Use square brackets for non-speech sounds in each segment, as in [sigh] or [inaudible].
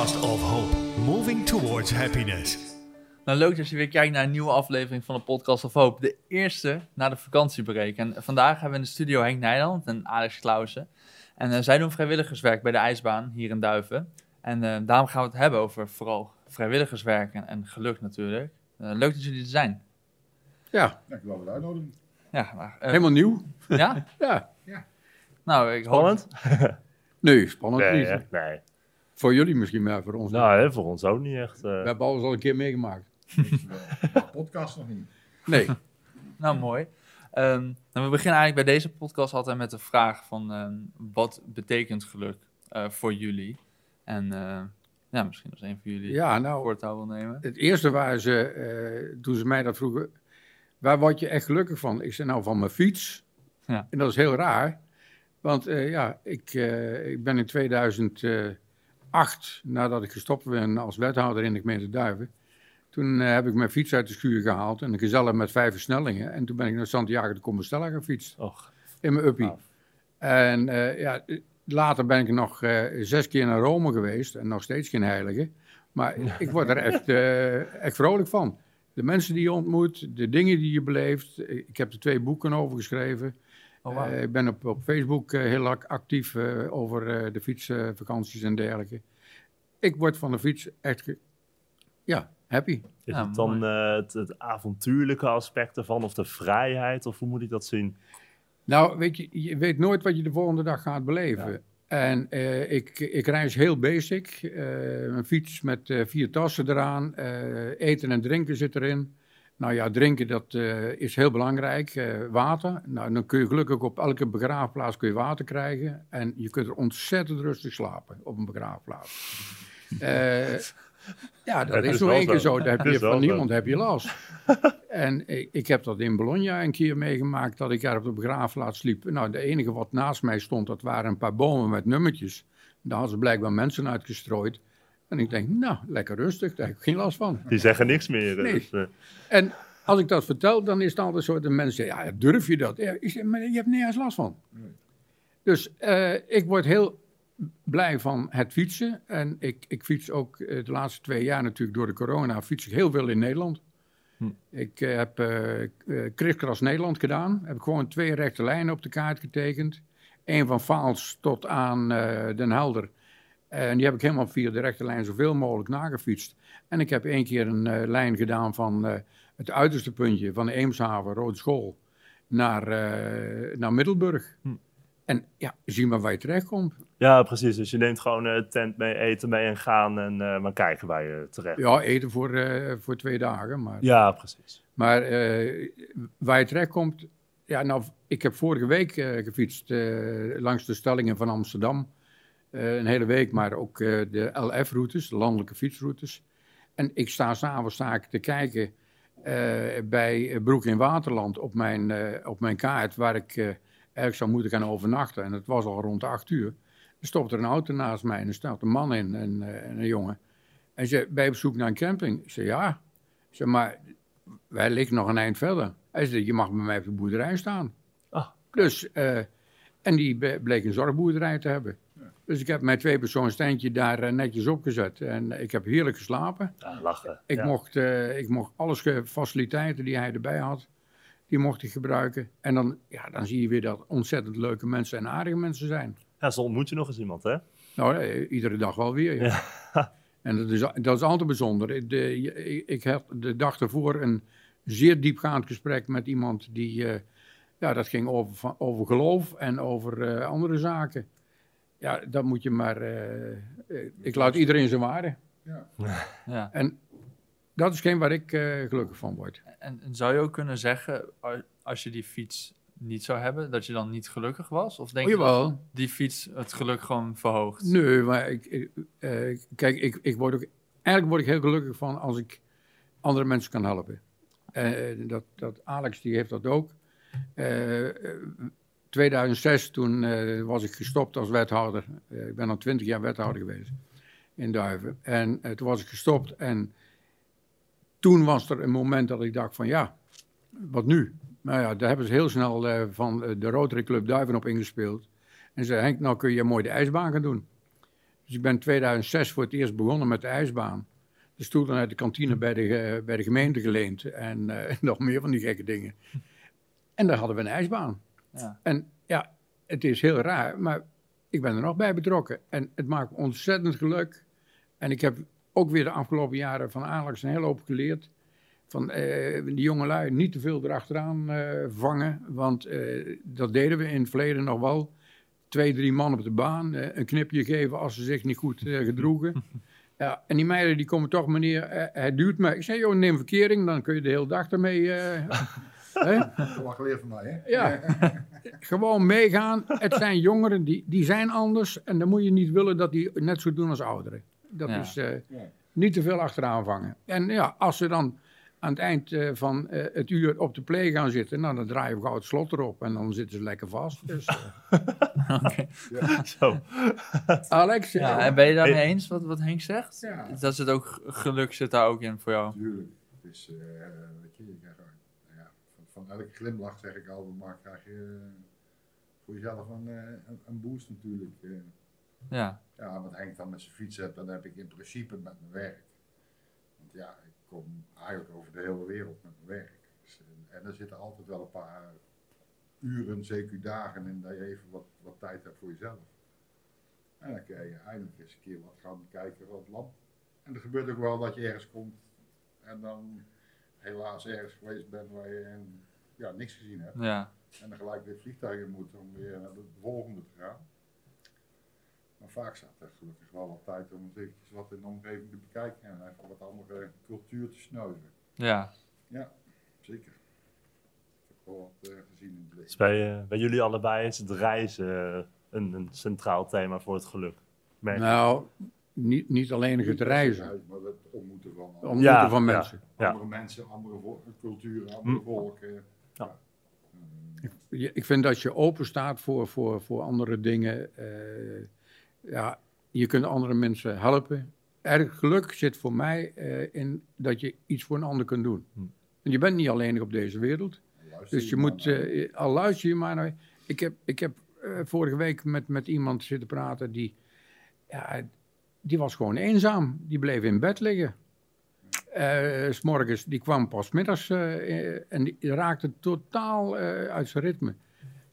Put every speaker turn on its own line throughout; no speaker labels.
podcast of hope, moving towards happiness.
Nou, leuk dat je weer kijkt naar een nieuwe aflevering van de Podcast of Hope. De eerste na de vakantiebreak. En vandaag hebben we in de studio Henk Nijland en Alex Clausen. En eh, zij doen vrijwilligerswerk bij de ijsbaan hier in Duiven. En eh, daarom gaan we het hebben over vooral vrijwilligerswerk en, en geluk natuurlijk. Eh, leuk dat jullie er zijn.
Ja,
Dankjewel voor de uitnodiging.
Ja, maar,
helemaal nieuw. [laughs]
ja?
Ja.
Nou, ik hoop...
Spannend? [laughs]
Nee, spannend
Nee,
niet.
nee.
Voor jullie misschien, maar voor ons.
Nou, hè, voor ons ook niet echt. eh.
We hebben alles al een keer meegemaakt.
Podcast nog niet.
Nee. [laughs]
Nou, mooi. Ehm, nou, we beginnen eigenlijk bij deze podcast altijd met de vraag van... ehm, wat betekent geluk eh, voor jullie? En eh, ja, misschien als een van jullie
Ja,
het
nou,
voortouw wil nemen.
het eerste waar ze, eh, toen ze mij dat vroegen, waar word je echt gelukkig van? Ik zei nou van mijn fiets.
Ja.
En dat is heel raar. Want eh, ja, ik, eh, ik ben in 2008, nadat ik gestopt ben als wethouder in de gemeente Duiven, toen eh, heb ik mijn fiets uit de schuur gehaald en een gezelle met vijf versnellingen. En toen ben ik naar Santiago de Compostela gefietst.
Och,
in mijn uppie. En eh, ja, later ben ik nog eh, zes keer naar Rome geweest en nog steeds geen heilige. Maar [laughs] ik word er echt, echt vrolijk van. De mensen die je ontmoet, de dingen die je beleeft. Ik heb er twee boeken over geschreven.
Oh.
Eh, ik ben op, op Facebook eh, heel ac- actief eh, over eh, de fietsvakanties en dergelijke. Ik word van de fiets echt, ge- ja, happy.
is
Ja,
het dan eh, het, het avontuurlijke aspect ervan of de vrijheid? Of hoe moet ik dat zien?
Nou, weet je, je weet nooit wat je de volgende dag gaat beleven. En eh, ik, ik reis heel basic. Eh, een fiets met eh, vier tassen eraan. Eh, eten en drinken zit erin. Nou ja, drinken dat eh, is heel belangrijk. Eh, water. Nou, dan kun je gelukkig op elke begraafplaats kun je water krijgen. En je kunt er ontzettend rustig slapen op een begraafplaats. [laughs] Eh, ja, dat is
is
zo één keer
zo.
Daar heb je, van niemand heb je last. [laughs] En ik, ik heb dat in Bologna een keer meegemaakt, dat ik daar op de begraafplaats liep. Nou, de enige wat naast mij stond, dat waren een paar bomen met nummertjes. Daar hadden ze blijkbaar mensen uitgestrooid. En ik denk, nou, lekker rustig, daar heb ik geen last van.
Die zeggen niks meer.
Nee.
Dus, eh,
En als ik dat vertel, dan is het altijd zo dat de mensen zeggen, ja, durf je dat? Ja, ik zeg, maar je hebt nergens last van.
Nee.
Dus eh, ik word heel blij van het fietsen. En ik, ik fiets ook eh, de laatste twee jaar natuurlijk door de corona, fiets ik heel veel in Nederland.
Hm.
Ik heb Kriskras Nederland gedaan. Heb ik gewoon twee rechte lijnen op de kaart getekend. Eén van Vaals tot aan Den Helder. En die heb ik helemaal via de rechte lijn zoveel mogelijk nagefietst. En ik heb één keer een eh, lijn gedaan van eh, het uiterste puntje van de Eemshaven, Rode School, naar, eh, naar Middelburg.
Hm.
En ja, zie maar waar je terechtkomt.
ja, precies. Dus je neemt gewoon eh, tent mee, eten mee en gaan en maar kijken waar je terecht
Ja, eten voor, voor twee dagen. Maar,
Ja, precies.
maar waar je terechtkomt... Ja, nou, ik heb vorige week gefietst langs de stellingen van Amsterdam. Eh, een hele week, maar ook eh, de LF-routes, de landelijke fietsroutes. En ik sta s'avonds sta ik te kijken eh, bij Broek in Waterland op mijn, op mijn kaart... waar ik eigenlijk zou moeten gaan overnachten. En het was al rond acht uur. Er stopt er een auto naast mij en er staat een man in en, en een jongen. En ze je op zoek naar een camping? Ik zei, ja. Ik zei, maar wij liggen nog een eind verder. Hij zei, je mag bij mij op de boerderij staan.
Ah.
Dus, en die bleek een zorgboerderij te hebben. Dus ik heb mijn twee tentje daar eh, netjes opgezet. En ik heb heerlijk geslapen.
Ja, lachen.
Ik,
ja.
mocht, eh, ik mocht alles, faciliteiten die hij erbij had, die mocht ik gebruiken. En dan, ja, dan zie je weer dat ontzettend leuke mensen en aardige mensen zijn.
Ja, zo ontmoet je nog eens iemand, hè?
Nou, eh, iedere dag wel weer. Ja. [laughs] En dat is, dat is altijd bijzonder. De, je- ik had de dag ervoor een zeer diepgaand gesprek met iemand die, ja, dat ging over, over geloof en over andere zaken. Ja, dat moet je maar, eh, eh, ik laat iedereen zijn waarde.
Ja. [laughs]
Ja.
En dat is geen waar ik eh, gelukkig van word.
En, en zou je ook kunnen zeggen, als je die fiets niet zou hebben, dat je dan niet gelukkig was? Of denk
Oh,
je dat die fiets het geluk gewoon verhoogt?
Nee, maar ik, ik, eh, kijk, ik, ik word ook, eigenlijk word ik heel gelukkig van als ik andere mensen kan helpen. Eh, dat, dat Alex, die heeft dat ook. Eh, eh, 2006, toen eh, was ik gestopt als wethouder. Eh, ik ben al twintig jaar wethouder geweest in Duiven. En eh, toen was ik gestopt en toen was er een moment dat ik dacht van ja, wat nu? Nou ja, daar hebben ze heel snel van de Rotary Club Duiven op ingespeeld. En zei Henk, nou kun je mooi de ijsbaan gaan doen. Dus ik ben in 2006 voor het eerst begonnen met de ijsbaan. De stoelen uit de kantine bij de, bij de gemeente geleend. En [laughs] nog meer van die gekke dingen. En daar hadden we een ijsbaan.
Ja.
En ja, het is heel raar, maar ik ben er nog bij betrokken. En het maakt me ontzettend geluk. En ik heb ook weer de afgelopen jaren van Alex een hele hoop geleerd. Van eh, die jongelui niet te veel erachteraan eh, vangen. Want eh, dat deden we in het verleden nog wel. Twee, drie man op de baan. een knipje geven als ze zich niet goed gedroegen. [laughs] Ja, en die meiden die komen toch, meneer, het duurt me. Ik zei, joh, neem verkering, dan kun je de hele dag ermee... hè? [laughs]
Wat geleerd van mij, hè?
Ja, [laughs] gewoon meegaan. Het zijn jongeren, die, die zijn anders. En dan moet je niet willen dat die net zo doen als ouderen. Dat
Ja.
is eh,
Ja.
niet te veel achteraan vangen. En ja, als ze dan aan het eind eh, van eh, het uur op de play gaan zitten, nou, dan draaien we gauw het slot erop en dan zitten ze lekker vast. Dus, eh, [laughs]
Zo.
Alex,
Ja, en ben je daarmee eens wat, wat Henk zegt?
Ja.
Dat zit ook geluk zit daar ook in voor jou.
Natuurlijk. Het is, weet je, je krijgt, ja, van, elke glimlach zeg ik altijd, maar krijg je eh, voor jezelf een, eh, een, een boost natuurlijk. eh.
Ja,
Ja, wat Henk dan met zijn fiets hebt, dan heb ik in principe met mijn werk. Want ja, ik kom eigenlijk over de hele wereld met mijn werk. Dus, en er zitten altijd wel een paar uren, zeker dagen in dat je even wat, wat tijd hebt voor jezelf. En dan kun je eindelijk eens een keer wat gaan kijken van het land. En er gebeurt ook wel dat je ergens komt en dan helaas ergens geweest bent waar je ja, niks gezien hebt.
ja,
En dan gelijk weer vliegtuigen moet om weer naar de volgende te gaan. Maar vaak staat er gelukkig wel wat tijd om eens eventjes wat in de omgeving te bekijken en even wat andere cultuur te snuiven.
ja.
Ja, zeker. Ik heb wel wat eh, gezien in het
Dus
leven.
bij, eh, bij jullie allebei is het reizen eh, een, een centraal thema voor het geluk. Merk
nou, niet, niet alleen het reizen,
Uit, Maar het ontmoeten van
ontmoeten
Ja,
van mensen.
Ja.
andere mensen, andere culturen, andere
Hm.
volken.
Ja.
Je- Ik vind dat je open staat voor, voor, voor andere dingen. eh, ja, je kunt andere mensen helpen. Erg geluk zit voor mij eh, in dat je iets voor een ander kunt doen.
Hm.
En je bent niet alleen op deze wereld. Dus je moet, eh, al luister je maar naar. Ik heb, ik heb eh, vorige week met, met iemand zitten praten die, ja, die was gewoon eenzaam. Die bleef in bed liggen. Eh, 's morgens, die kwam pas middags eh, eh, en die raakte totaal uit zijn ritme.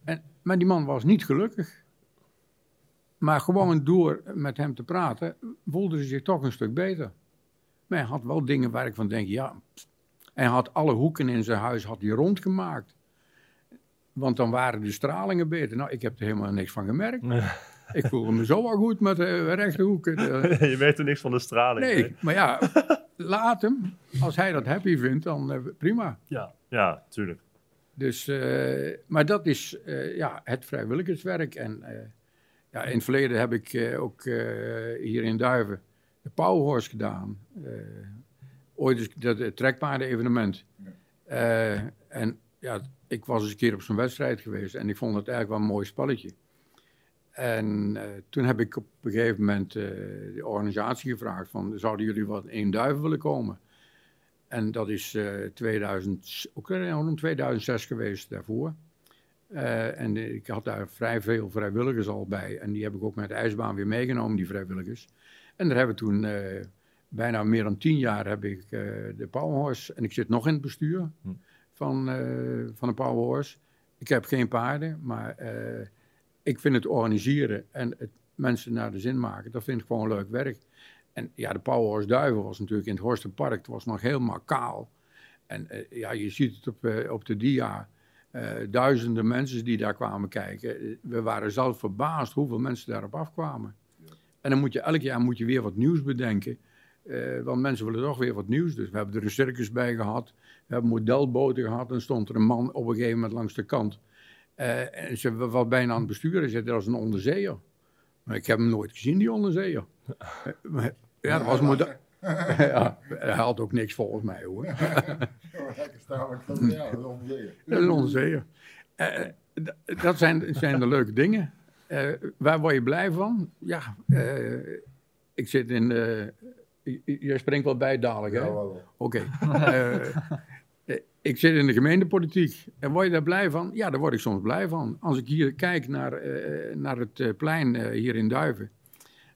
En, maar die man was niet gelukkig. Maar gewoon door met hem te praten, voelde hij zich toch een stuk beter. Maar hij had wel dingen waar ik van denk, ja, hij had alle hoeken in zijn huis had hij rondgemaakt. Want dan waren de stralingen beter. Nou, ik heb er helemaal niks van gemerkt. [laughs] Ik voelde me zo wel goed met de rechte hoeken. De- [laughs]
je weet er niks van de straling. hè?
nee, maar ja, laat hem. Als hij dat happy vindt, dan eh, prima.
Ja, ja, tuurlijk.
Dus, eh, maar dat is eh, ja, het vrijwilligerswerk. En eh, ja, in het verleden heb ik eh, ook eh, hier in Duiven de Powerhorse gedaan. Eh, ooit is dat het trekpaarden-evenement. Eh, en ja, ik was eens een keer op zo'n wedstrijd geweest en ik vond het eigenlijk wel een mooi spelletje. En eh, toen heb ik op een gegeven moment eh, de organisatie gevraagd van, zouden jullie wat in Duiven willen komen? En dat is eh 2000, ook rond 2006 geweest daarvoor. Eh, en ik had daar vrij veel vrijwilligers al bij. En die heb ik ook met de ijsbaan weer meegenomen, die vrijwilligers. En daar hebben we toen bijna meer dan tien jaar heb ik eh, de Powerhorse. En ik zit nog in het bestuur
Hm.
van, eh, van de Powerhorse. Ik heb geen paarden, maar ik vind het organiseren en het mensen naar de zin maken, dat vind ik gewoon leuk werk. En ja, de Powerhorse Duiven was natuurlijk in het Horstenpark, het was nog helemaal kaal. En eh, ja, je ziet het op, eh, op de dia. eh, duizenden mensen die daar kwamen kijken. We waren zelf verbaasd hoeveel mensen daarop afkwamen. En dan moet je elk jaar moet je weer wat nieuws bedenken. want mensen willen toch weer wat nieuws. Dus we hebben er een circus bij gehad. We hebben modelboten gehad. En stond er een man op een gegeven moment langs de kant. Eh, en ze was bijna aan het besturen. Ze dat was een onderzeeër. Maar ik heb hem nooit gezien, die onderzeeër. [laughs] Eh, ja, dat was model. [laughs] ja, hij had ook niks volgens mij hoor. [laughs]
Ja, lekker staan, dat is.
Dat is een onderzeeër. Eh, dat zijn, zijn de leuke dingen. Eh, waar word je blij van? Ja, eh, ik zit in. eh, jij springt wel bij dadelijk, hè?
Ja.
Oké. Eh, eh, ik zit in de gemeentepolitiek. En word je daar blij van? Ja, daar word ik soms blij van. Als ik hier kijk naar, eh, naar het eh, plein eh, hier in Duiven.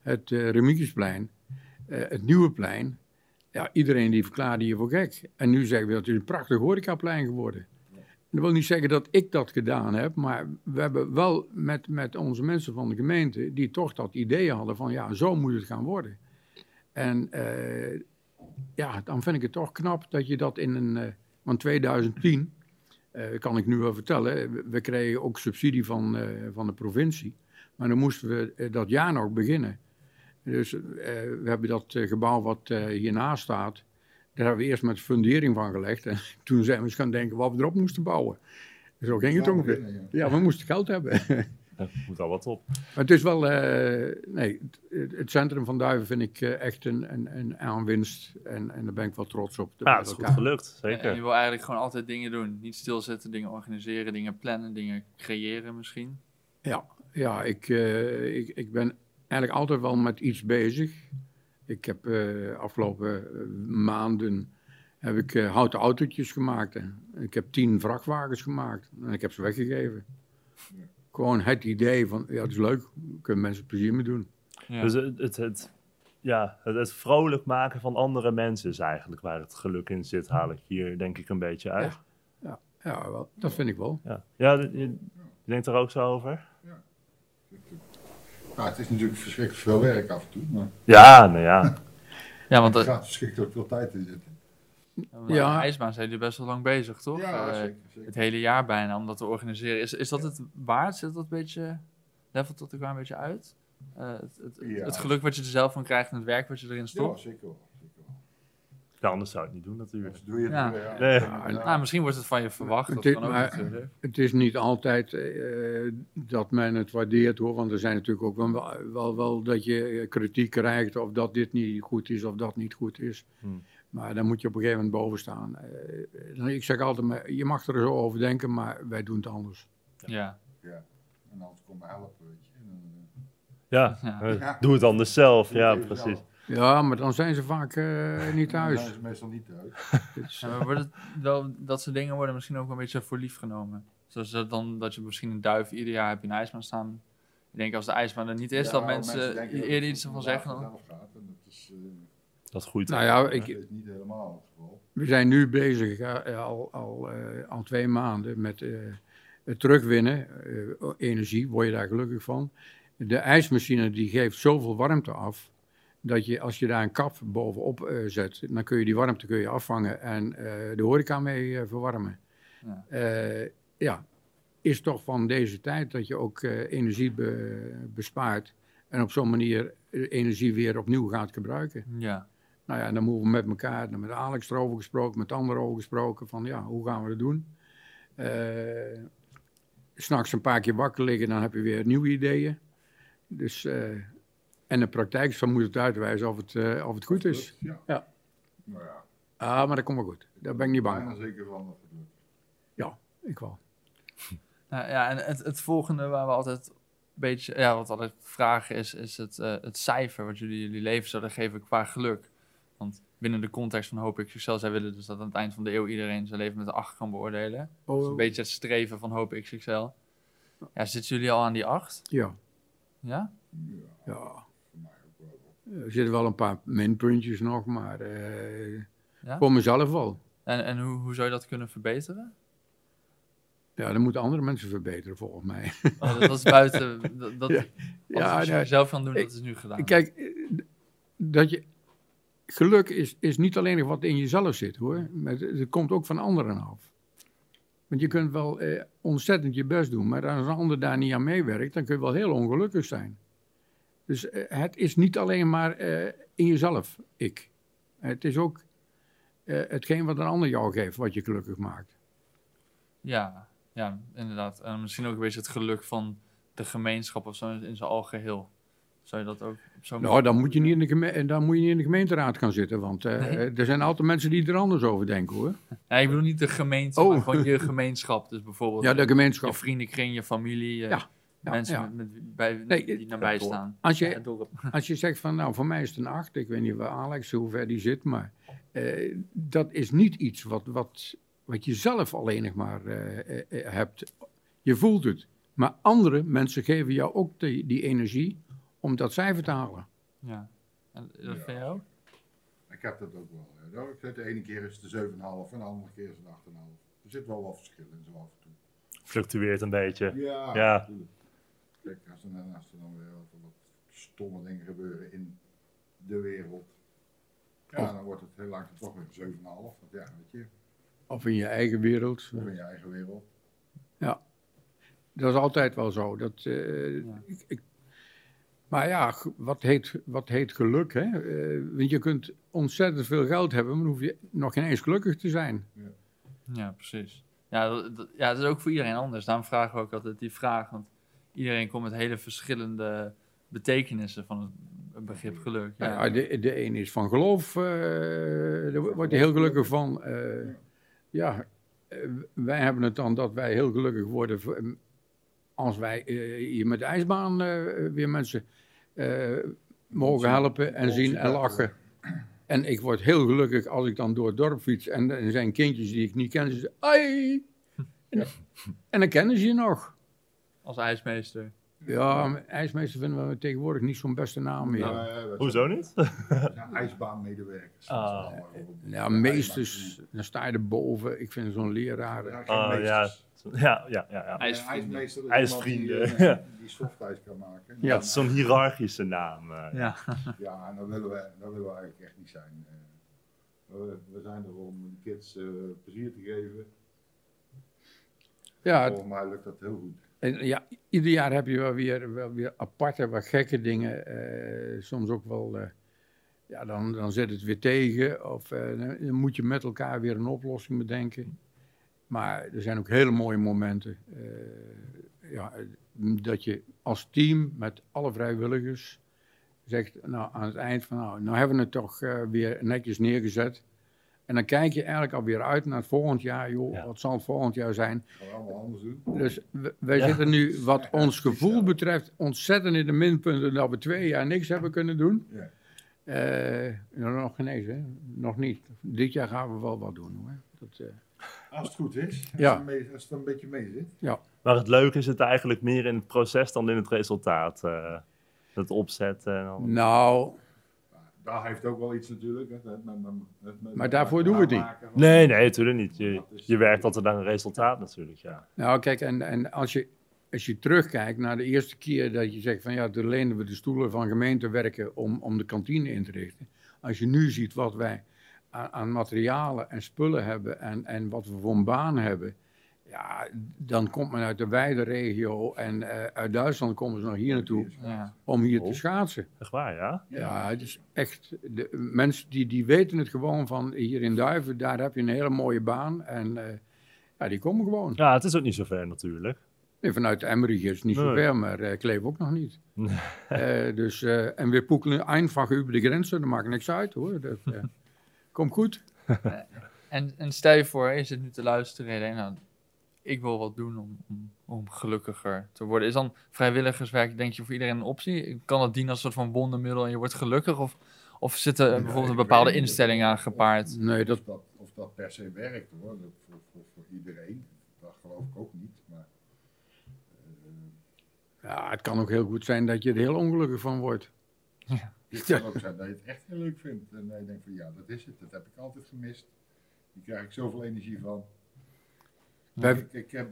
het Remigiusplein, eh, het Nieuwe Plein. Ja, iedereen die verklaarde je voor gek. En nu zeggen we dat het een prachtig horecaplein geworden. Dat wil niet zeggen dat ik dat gedaan heb, maar we hebben wel met, met onze mensen van de gemeente, die toch dat idee hadden van ja, zo moet het gaan worden. En ja, dan vind ik het toch knap dat je dat in een, eh van 2010, eh, kan ik nu wel vertellen, we, we kregen ook subsidie van, eh, van de provincie, maar dan moesten we eh, dat jaar nog beginnen. Dus eh, we hebben dat eh, gebouw wat eh, hiernaast staat, daar hebben we eerst met fundering van gelegd. En [laughs] toen zijn we eens gaan denken wat we erop moesten bouwen. Zo ging het ongeveer. Ja, we moesten geld hebben. [laughs] [laughs]
Moet al wat op.
maar het is wel, eh, nee, het, het centrum van Duiven vind ik eh, echt een, een, een aanwinst. En, en daar ben ik wel trots op.
Ja, het is goed gelukt,
En je
zeker.
wil eigenlijk gewoon altijd dingen doen. Niet stilzitten, dingen organiseren, dingen plannen, dingen creëren misschien.
Ja, ja ik, eh, ik, ik ben eigenlijk altijd wel met iets bezig. Ik heb eh, afgelopen maanden heb ik, houten autootjes gemaakt. Hè. Ik heb tien vrachtwagens gemaakt en ik heb ze weggegeven. Gewoon het idee van, ja, het is leuk, kunnen mensen plezier mee doen.
Ja.
Dus het, het, het, ja, het, het vrolijk maken van andere mensen is eigenlijk waar het geluk in zit, haal ik hier denk ik een beetje uit.
Ja, wel, dat vind ik wel.
Ja, ja je, je denkt er ook zo over?
Nou, het is natuurlijk verschrikkelijk veel werk af en toe, maar
Ja, nou ja. [laughs]
ja, want
er gaat verschrikkelijk veel tijd in zitten.
Ja.
Ja.
de ijsbaan zijn jullie best wel lang bezig, toch?
Ja,
Eh,
zeker. zeker.
het hele jaar bijna om dat te organiseren. Is, is dat het waard? Zit dat een beetje, levelt dat er wel een beetje uit? Eh, het, het,
Ja.
het geluk wat je er zelf van krijgt en het werk wat je erin
Ja,
stopt?
zeker wel. Zeker
ja, anders zou je het niet doen natuurlijk.
Dus doe je het
Ja.
weer, ja.
Nee.
Ja, ja.
Nou, misschien wordt het van je verwacht. Dat
Het-
kan ook
maar-
natuurlijk.
Het is niet altijd eh, dat men het waardeert hoor, want er zijn natuurlijk ook wel, wel, wel dat je kritiek krijgt of dat dit niet goed is of dat niet goed is.
Hmm.
Maar dan moet je op een gegeven moment boven staan. Eh, ik zeg altijd, maar je mag er zo over denken, maar wij doen het anders.
Ja.
Ja. En anders kom me helpen, weet je. En, eh,
Ja, [laughs]
Ja.
eh,
Ja.
doe het anders zelf.
doe
Ja, precies.
zelf.
Ja, maar dan zijn ze vaak eh, niet
Dan
thuis.
zijn ze meestal niet thuis. [laughs]
Dus,
Ja, maar wordt het wel, dat soort dingen worden misschien ook wel een beetje voor lief genomen. Zoals dat, dan, dat je misschien een duif ieder jaar heb je een ijsbaan staan. Ik denk als de ijsbaan er niet is,
Ja,
dat mensen, eerder iets ervan zeggen dan.
vanzelf gaat. En dat is, eh,
Dat groeit.
nou ja,
dat
ik,
is niet helemaal het geval.
We zijn nu bezig, al, al, eh, al twee maanden, met eh, het terugwinnen. eh, energie, word je daar gelukkig van. De ijsmachine die geeft zoveel warmte af, dat je als je daar een kap bovenop eh, zet, dan kun je die warmte kun je afvangen en eh, de horeca mee verwarmen.
Ja.
Eh, ja, is toch van deze tijd dat je ook eh, energie be- bespaart en op zo'n manier energie weer opnieuw gaat gebruiken.
Ja.
Nou ja, en dan moeten we met elkaar, dan met Alex erover gesproken, met anderen over gesproken, van ja, hoe gaan we dat doen? S S'nachts een paar keer wakker liggen, dan heb je weer nieuwe ideeën. Dus, eh, en de praktijk, zo moet het uitwijzen of het, eh, of het goed is.
Ja.
Ja.
Nou ja,
Ah, maar dat komt wel goed. Daar ben ik niet bang voor.
zeker van dat het lukt.
Ja, ik wel. [laughs]
Nou, ja, en het, het volgende waar we altijd een beetje, ja, wat altijd vragen is, is het, eh, het cijfer wat jullie jullie leven zouden geven qua geluk. Want binnen de context van Hoop ik Succes, zij willen dus dat aan het eind van de eeuw iedereen zijn leven met een 8 kan beoordelen. Is een
Oh,
beetje het streven van Hoop ik. Ja, zitten jullie al aan die 8?
ja,
Ja?
Ja.
Er zitten wel een paar minpuntjes nog, maar eh,
Ja?
voor mezelf wel.
En, en hoe, hoe zou je dat kunnen verbeteren?
Ja, dan moeten andere mensen verbeteren volgens mij.
Oh, dat was buiten, [laughs] dat, dat,
Ja.
je
nee.
zelf kan doen,
Ik-
dat is nu gedaan.
Kijk, dat je, geluk is, is niet alleen wat in jezelf zit hoor. Het komt ook van anderen af. Want je kunt wel eh, ontzettend je best doen, maar als een ander daar niet aan meewerkt, dan kun je wel heel ongelukkig zijn. Dus eh, het is niet alleen maar eh, in jezelf, ik. Het is ook eh, hetgeen wat een ander jou geeft, wat je gelukkig maakt.
Ja, ja, inderdaad. En misschien ook een beetje het geluk van de gemeenschap of zo in zijn algeheel. Zou je dat ook op zo'n
Nou, dan moet je niet in de, geme- dan moet je niet in de gemeenteraad gaan zitten, want eh,
Nee.
er zijn altijd mensen die er anders over denken hoor.
Nee, ik bedoel niet de gemeente,
Oh.
maar gewoon je gemeenschap. Dus bijvoorbeeld [laughs]
Ja, de
je
gemeenschap.
vriendenkring, je familie, je
Ja, ja,
mensen
ja.
Met, met- bij,
Nee,
die nabij staan.
Als je,
Ja. [laughs]
Als je zegt van, nou, voor mij is het een 8, ik weet niet waar Alex, hoe ver die zit, maar eh, dat is niet iets wat, wat, wat je zelf alleen nog maar eh, eh, eh, hebt. Je voelt het. Maar andere mensen geven jou ook die, die energie om dat cijfer te halen.
Ja. En dat
Ja.
vind je ook?
Ik heb dat ook wel. ja. Nou, de ene keer is het de 7,5 en de andere keer is het 8,5. Er zit wel wat verschil in zo af en toe.
Fluctueert een beetje.
Ja,
Ja.
natuurlijk. Kijk, als er, dan- als er dan weer wat, wat stomme dingen gebeuren in de wereld, ja, dan wordt het heel lang toch weer 7,5. Want ja, weet je,
Of in je eigen wereld.
of in je eigen wereld.
Dat is altijd wel zo. Dat, eh,
Ja.
ik, ik- maar ja, wat heet, wat heet geluk? Hè? Eh, want je kunt ontzettend veel geld hebben, maar dan hoef je nog geen eens gelukkig te zijn.
Ja, precies. Ja, dat, dat- ja, het is ook voor iedereen anders. Daarom vragen we ook altijd die vraag. Want iedereen komt met hele verschillende betekenissen van het begrip geluk. Ja,
Ja. de, de een is van geloof, eh, daar wordt hij heel gelukkig van. Eh, ja, wij hebben het dan dat wij heel gelukkig worden voor- als wij eh, hier met de ijsbaan eh, weer mensen eh, mogen helpen en zien en lachen. En ik word heel gelukkig als ik dan door het dorp fiets en er zijn kindjes die ik niet ken. Ze zeggen, ai! En, en dan kennen ze je nog.
Als ijsmeester.
Ja, maar ijsmeester vinden we tegenwoordig niet zo'n beste naam meer.
Nou,
Hoezo niet?
Ja, ijsbaanmedewerkers.
Ah.
Ja, meesters, dan sta je erboven. Ik vind zo'n leraar.
Ah, ja. [laughs] Ja, ja, ja, ja.
IJsvrienden.
ijsmeester is iemand die, softijs kan maken.
Ja.
Dat is zo'n hiërarchische naam. eh.
Ja. [laughs]
Ja, en dat willen we, dat willen we eigenlijk echt niet zijn. Eh, we, we zijn er om de kids eh, plezier te geven.
Ja, het-
Volgens mij lukt dat heel goed.
en ja, ieder jaar heb je wel weer, wel weer aparte, wat gekke dingen. eh, soms ook wel, eh, ja, dan, dan zit het weer tegen. Of eh, dan dan moet je met elkaar weer een oplossing bedenken. Maar er zijn ook hele mooie momenten. eh, ja, dat je als team met alle vrijwilligers zegt, nou aan het eind van, nou, nou hebben we het toch eh, weer netjes neergezet. En dan kijk je eigenlijk alweer uit naar het volgend jaar. Joh,
Ja.
wat zal het volgend jaar zijn?
Gaan we allemaal anders doen.
Dus wij
Ja.
zitten nu, wat ons gevoel betreft, ontzettend in de minpunten dat we twee jaar niks hebben kunnen doen.
Ja.
Eh, nou, nog geen eens, hè? Nog niet. Dit jaar gaan we wel wat doen hoor. Dat,
Als het goed is, als,
Ja.
het, mee, als het een beetje mee zit.
Maar het leuke is het eigenlijk meer in het proces dan in het resultaat. eh het opzetten en al.
nou,
Daar heeft ook wel iets natuurlijk. Hè, met, met, met, met- met-
Maar daarvoor doen we het niet.
Nee, nee, natuurlijk niet. Je, werkt altijd naar een resultaat natuurlijk, ja.
nou kijk, en, en als, je, als je terugkijkt naar de eerste keer dat je zegt van ja, toen leenden we de stoelen van gemeentewerken om, om de kantine in te richten. Als je nu ziet wat wij aan, aan materialen en spullen hebben en, en wat we voor een baan hebben. Ja, dan komt men uit de wijde regio en eh, uit Duitsland komen ze nog hier naartoe
Ja.
om hier
Oh.
te schaatsen.
Echt waar, ja?
Ja, het is echt, de mensen die, die weten het gewoon van hier in Duiven, daar heb je een hele mooie baan en eh, ja, die komen gewoon.
Ja, het is ook niet zo ver natuurlijk.
Nee, vanuit Emmerich is het niet zo ver, maar eh Kleef ook nog niet.
Nee.
Eh, dus, eh, en we poekelen einfach over de grenzen, dat maakt niks uit hoor. Dat [laughs] komt goed.
En, en stel je voor, je zit nu te luisteren en nou, ik wil wat doen om, om, om gelukkiger te worden. Is dan vrijwilligerswerk, denk je, voor iedereen een optie? Kan dat dienen als een soort van wondermiddel en je wordt gelukkig? Of, of zit er bijvoorbeeld een bepaalde instelling aan gepaard?
Nee, dat,
Of, dat, of dat per se werkt hoor, dat voor, voor, voor iedereen. Dat geloof ik ook niet. Maar, eh,
ja, het kan ook heel goed zijn dat je er heel ongelukkig van wordt.
Het [laughs] kan ook zijn dat je het echt heel leuk vindt. En je denkt van ja, dat is het. Dat heb ik altijd gemist. Hier krijg ik zoveel energie van.
Wij-
Ik, ik, heb,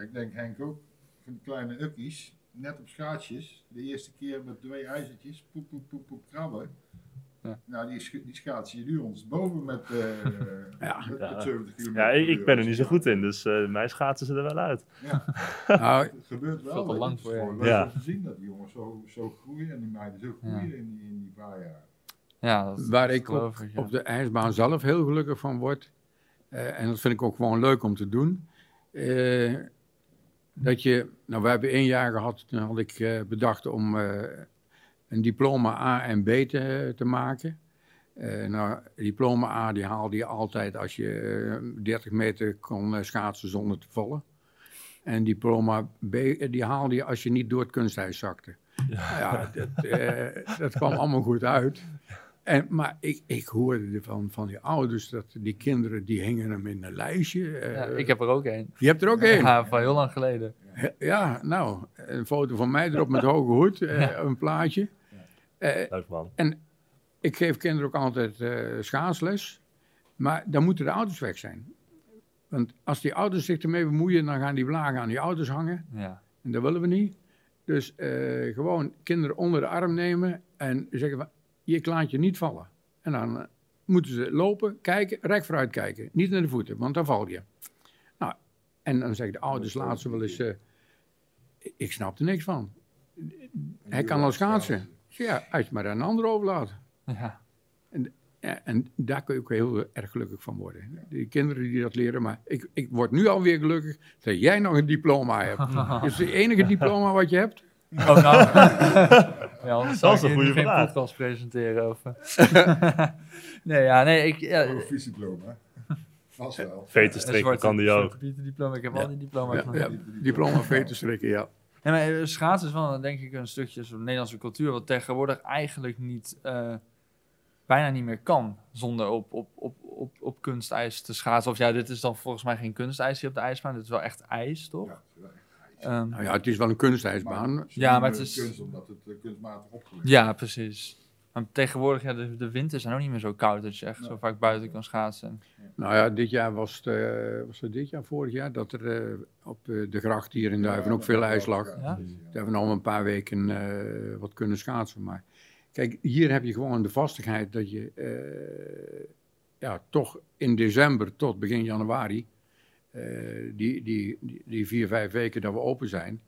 ik denk Henk ook, van die kleine ukkies, net op schaatsjes. De eerste keer met twee ijzertjes, poep, poep, poep, poep, krabben.
Ja.
Nou, die, sch- die schaats je nu ons boven met, eh [laughs]
Ja.
met,
Ja.
met 70 km.
Ja, ik, ik ben er niet zo goed in, dus eh mij schaatsen ze er wel uit.
Ja, [laughs]
Nou,
het gebeurt wel.
Lang
Het is
voor je.
gewoon leuk
Ja.
om te zien dat die jongens zo, zo groeien en die meiden zo groeien in, die, in die paar jaar.
Ja, dat,
Waar
dat
ik op,
ik, ja.
op de ijsbaan zelf heel gelukkig van word. eh, en dat vind ik ook gewoon leuk om te doen. eh, dat je, nou we hebben één jaar gehad, toen had ik eh, bedacht om eh, een diploma A en B te, te maken. Eh, nou, diploma A die haalde je altijd als je eh, 30 meter kon eh, schaatsen zonder te vallen. En diploma B eh, die haalde je als je niet door het kunstijs zakte. Ja, dat, eh, dat kwam allemaal goed uit. En, maar ik, ik hoorde ervan van die ouders dat die kinderen die hingen hem in een lijstje. eh,
Ja, ik heb er ook één.
Je hebt er ook één.
Ja, van heel lang geleden.
Ja, nou, een foto van mij erop met hoge hoed, eh, een plaatje. Eh,
Leuk man.
ik geef kinderen ook altijd eh schaatsles. Maar dan moeten de ouders weg zijn. Want als die ouders zich ermee bemoeien, dan gaan die blagen aan die ouders hangen.
Ja.
En dat willen we niet. Dus eh, gewoon kinderen onder de arm nemen en zeggen: van, Je laat je niet vallen. En dan moeten ze lopen, kijken, recht vooruit kijken. Niet naar de voeten, want dan val je. Nou, en dan zeggen de ouders laat ze wel eens: eh, Ik snap er niks van. Hij kan al schaatsen. Ja, als je maar aan een ander overlaat.
Ja.
Ja, en daar kun je ook heel erg gelukkig van worden. Die kinderen die dat leren, maar ik, ik word nu alweer gelukkig dat jij nog een diploma hebt. [laughs] Dat is het enige diploma wat je hebt.
Oh, nou. [laughs] ja, anders zou
Dat is
ik
een goede
geen
vraag.
podcast presenteren. Of, [laughs] nee, ja, nee, ik... Ja,
Een diploma. Vast wel.
Veten strikken kan die ook.
diploma. Ik heb al die diploma's.
Ja, ja, diploma veterstrikken, ja.
Nee, maar eh, schaatsen is wel denk ik een stukje zo'n Nederlandse cultuur... wat tegenwoordig eigenlijk niet, eh, bijna niet meer kan... zonder op, op, op, op, op kunstijs te schaatsen. Of ja, dit is dan volgens mij geen kunstijs hier op de ijsbaan. Dit is wel echt ijs, toch?
Ja, het is wel echt ijs.
Ehm,
Nou ja, het is wel een kunstijsbaan.
Ja, maar het is-
kunst omdat het eh, kunstmatig opgelegd is.
ja, precies. Maar tegenwoordig, ja, de, de winters zijn ook niet meer zo koud... dat je echt zo vaak buiten kan schaatsen.
Nou ja, dit jaar was het, eh, was het dit jaar, vorig jaar, dat er eh, op eh, de gracht hier in Duiven ook veel ijs lag.
Ja?
Daar hebben we nog een paar weken eh, wat kunnen schaatsen. Maar kijk, hier heb je gewoon de vastigheid dat je eh, ja, toch in december tot begin januari, eh, die, die, die, die vier, vijf weken dat we open zijn,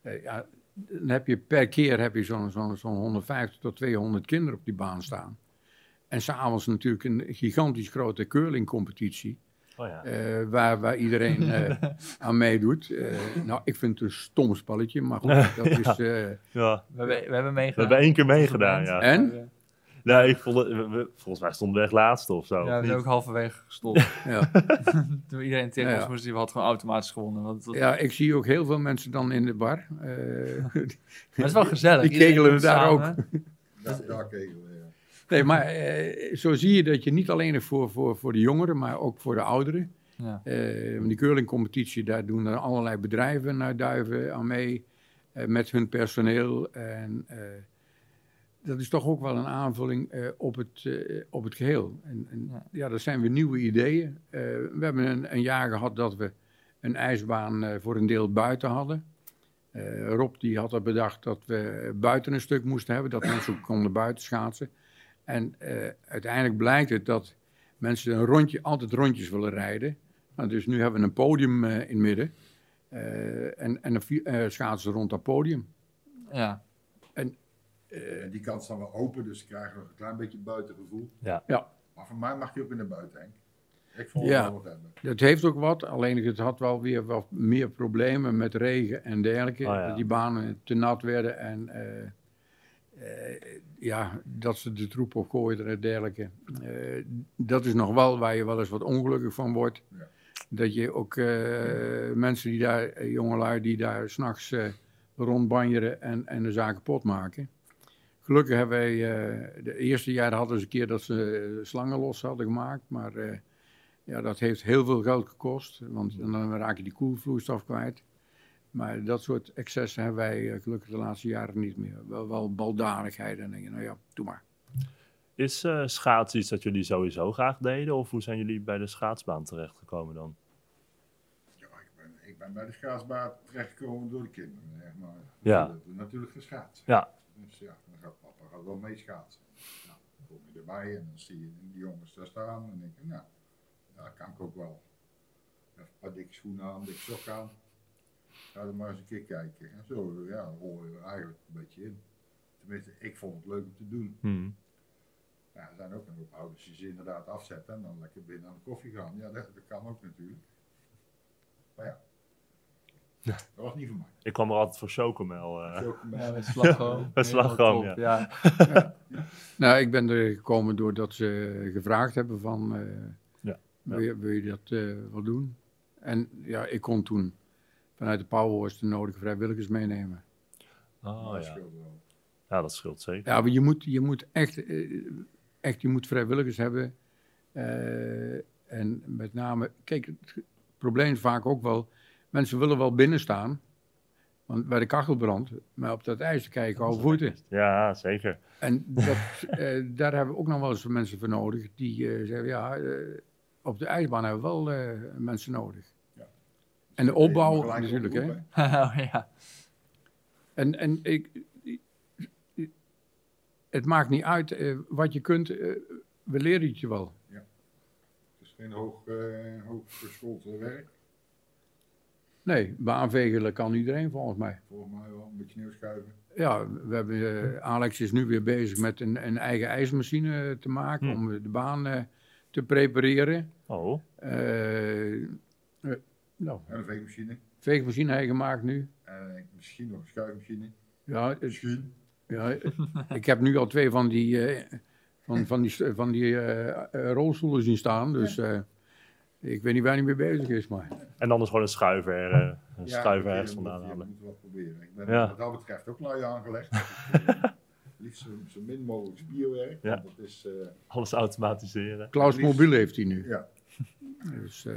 eh, ja, dan heb je per keer heb je zo'n zo'n zo'n 150 tot 200 kinderen op die baan staan. En s'avonds natuurlijk een gigantisch grote curlingcompetitie.
Oh ja.
Eh, waar, waar iedereen eh, [laughs] aan meedoet. Eh, nou, ik vind het een stom spelletje, maar goed, [laughs] dat is... eh,
ja.
We, hebben- we hebben
We
meegedaan.
hebben één keer meegedaan, ja.
En?
Nee, ik vond het, we- we- volgens mij stonden we echt laatste of zo.
Ja, we zijn
niet?
ook halverwege gestopt.
ja. [laughs]
Toen iedereen tegen
Ja,
ons
ja.
moest, die had gewoon automatisch gewonnen. Want
ja, ik zie ook heel veel mensen dan in de bar. eh, [laughs]
Maar het is wel gezellig.
Die
Iedereen
kegelen
komt
daar
samen.
Daar, daar kegelen, ja.
nee, maar eh, zo zie je dat je niet alleen voor, voor, voor de jongeren, maar ook voor de ouderen.
Ja.
eh want die curlingcompetitie, daar doen er allerlei bedrijven naar Duiven aan mee. eh, met hun personeel. En eh, dat is toch ook wel een aanvulling eh, op, het, eh, op het geheel. En, en
Ja.
ja. dat zijn weer nieuwe ideeën. Eh, we hebben een, een jaar gehad dat we een ijsbaan voor een deel buiten hadden. Rob die had er bedacht dat we buiten een stuk moesten hebben, dat mensen konden buiten schaatsen. En uiteindelijk blijkt het dat mensen een rondje, altijd rondjes willen rijden. Nou, dus nu hebben we een podium in het midden. En en eh, schaatsen rond dat podium.
Ja.
En die kant staan wel open, dus krijgen nog een klein beetje buitengevoel.
Ja.
Ja.
Maar voor mij mag je ook in de buiten, Henk. Ik vond
Ja.
het wel wat hebben.
Dat heeft ook wat, alleen het had wel weer wat meer problemen met regen en dergelijke.
Oh ja.
Dat die banen te nat werden en eh, eh, ja, dat ze de troep opgooiden en dergelijke. Eh, dat is nog wel waar je wel eens wat ongelukkig van wordt.
Ja.
Dat je ook eh, mensen die daar, eh, jongelui die daar s'nachts eh rondbanjeren en, en de zaak kapot maken. Gelukkig hebben wij, eh, de eerste jaar hadden ze een keer dat ze eh, slangen los hadden gemaakt, maar eh, ja, dat heeft heel veel geld gekost, want dan raak je die koelvloeistof kwijt. Maar dat soort excessen hebben wij gelukkig de laatste jaren niet meer. Wel, wel baldadigheid en je, nou ja, doe maar.
Is eh schaatsen iets dat jullie sowieso graag deden? Of hoe zijn jullie bij de schaatsbaan terechtgekomen dan?
Ja, ik ben, ik ben bij de schaatsbaan terechtgekomen door de kinderen. Zeg maar.
Ja.
Natuurlijk geschaatst.
Ja.
Dus ja, dan gaat papa gaat wel mee schaatsen. Nou, dan kom je erbij en dan zie je die jongens daar staan. En dan denk je, nou, ja, kan ik ook wel. Even een paar dikke schoenen aan, dikke sok aan. Ga er maar eens een keer kijken. En zo, ja, dan rol je er eigenlijk een beetje in. Tenminste, ik vond het leuk om te doen.
Hmm.
Ja, er zijn ook een hoop ouders die ze inderdaad afzetten en dan lekker binnen aan de koffie gaan. Ja, dat, dat kan ook natuurlijk. Maar ja, dat was niet voor mij.
Ik kwam er altijd voor chocomel. eh. [laughs]
Ja, met slagroom.
Met slagroom, ja.
ja. [laughs]
Nou, ik ben er gekomen doordat ze gevraagd hebben van, eh,
Ja.
Wil, je, wil je dat eh, wel doen? En ja, ik kon toen vanuit de Powerhorse de nodige vrijwilligers meenemen.
Oh
dat
ja.
scheelt wel.
ja, dat scheelt zeker.
Ja, maar je moet, je moet echt, echt je moet vrijwilligers hebben. Eh, en met name, kijk, het probleem is vaak ook wel, mensen willen wel binnen staan. Want bij de kachel brandt, maar op dat ijs te kijken over voeten.
Ja, zeker.
En dat, [laughs] eh, daar hebben we ook nog wel eens mensen voor nodig. Die eh, zeggen, ja, eh, op de ijsbaan hebben we wel eh, mensen nodig.
Ja.
En de opbouw natuurlijk, hè. [laughs]
oh, ja.
En, en ik, het maakt niet uit eh, wat je kunt, eh, we leren het je wel.
Het is geen hoog, uh, eh, werk.
Nee, baanvegelen kan iedereen volgens mij.
Volgens mij wel een beetje sneeuwschuiven.
Ja, we hebben, eh, Alex is nu weer bezig met een, een eigen ijsmachine te maken
Hm.
om de baan eh, te prepareren.
Oh,
Eh, eh, nou,
En een veegmachine.
veegmachine hij gemaakt nu.
En misschien nog een schuifmachine.
Ja,
Misschien.
ja, ik heb nu al twee van die, eh, van, van die, van die rolstoelen zien staan. Dus eh, ik weet niet waar hij mee bezig is. Maar
en dan is gewoon een schuiver, eh, een
Ja,
schuiver ergens vandaan
moet-
halen.
moet wat proberen. Ik ben
Ja.
wat dat betreft ook lui aangelegd. [laughs] Liefst zo, zo min mogelijk spierwerk.
Ja.
want Dat is, eh,
Alles automatiseren.
Klaus
Liefst-
Mobiel heeft hij nu.
ja. [laughs]
Dus, eh,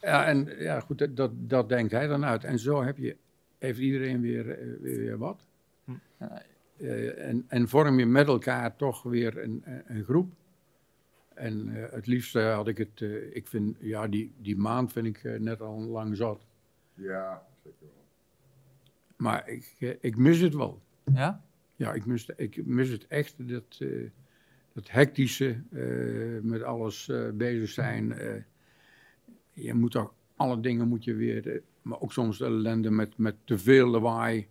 ja, en ja, goed, dat- dat, dat denkt hij dan uit. En zo heb je, heeft iedereen weer, weer, weer wat.
Hm.
En, en vorm je met elkaar toch weer een- een groep. En eh, het liefst had ik het, eh, ik vind, ja, die, die maand vind ik eh, net al lang zat.
ja, zeker wel.
Maar ik, ik mis het wel.
Ja?
Ja, ik mis, ik mis het echt, dat, eh, dat hectische, eh, met alles eh, bezig zijn. eh. je moet toch, alle dingen moet je weer, maar ook soms de ellende met, met te veel lawaai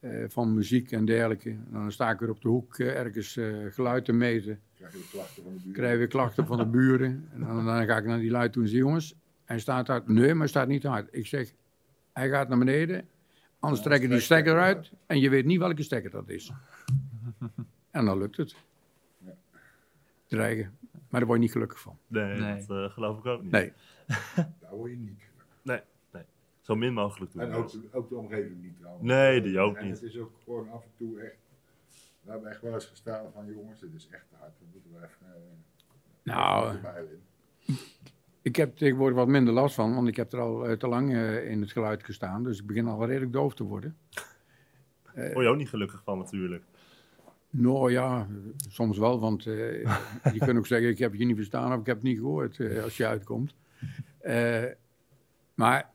eh, van muziek en dergelijke. En dan sta ik weer op de hoek ergens eh, geluid te meten.
Krijg je klachten van de buurt.
Krijg weer klachten van de buren. En dan, dan ga ik naar die lui toe en zeg, jongens, hij staat hard. Nee, maar hij staat niet hard. Ik zeg, hij gaat naar beneden. Anders
Ja,
trekken die
stekker eruit.
uit. En je weet niet welke stekker dat is. [laughs] en dan lukt het.
Ja.
Dreigen. Maar daar word je niet gelukkig van.
Nee,
Nee.
dat eh, geloof ik ook niet.
Nee. [laughs]
Daar word je niet.
Zo min mogelijk doen.
En ook, de- ook de omgeving niet trouwens.
Nee, die ook
en
niet.
het is ook gewoon af en toe echt. We hebben echt wel eens gestaan van jongens, dit is echt te hard. We moeten we even. eh,
Nou,
even
ik heb tegenwoordig wat minder last van. Want ik heb er al eh, te lang eh, in het geluid gestaan. Dus ik begin al redelijk doof te worden.
Daar word je ook niet gelukkig van natuurlijk.
Nou ja, soms wel, want eh, [laughs] je kunt ook zeggen, ik heb je niet verstaan of ik heb het niet gehoord eh, als je uitkomt. Eh, maar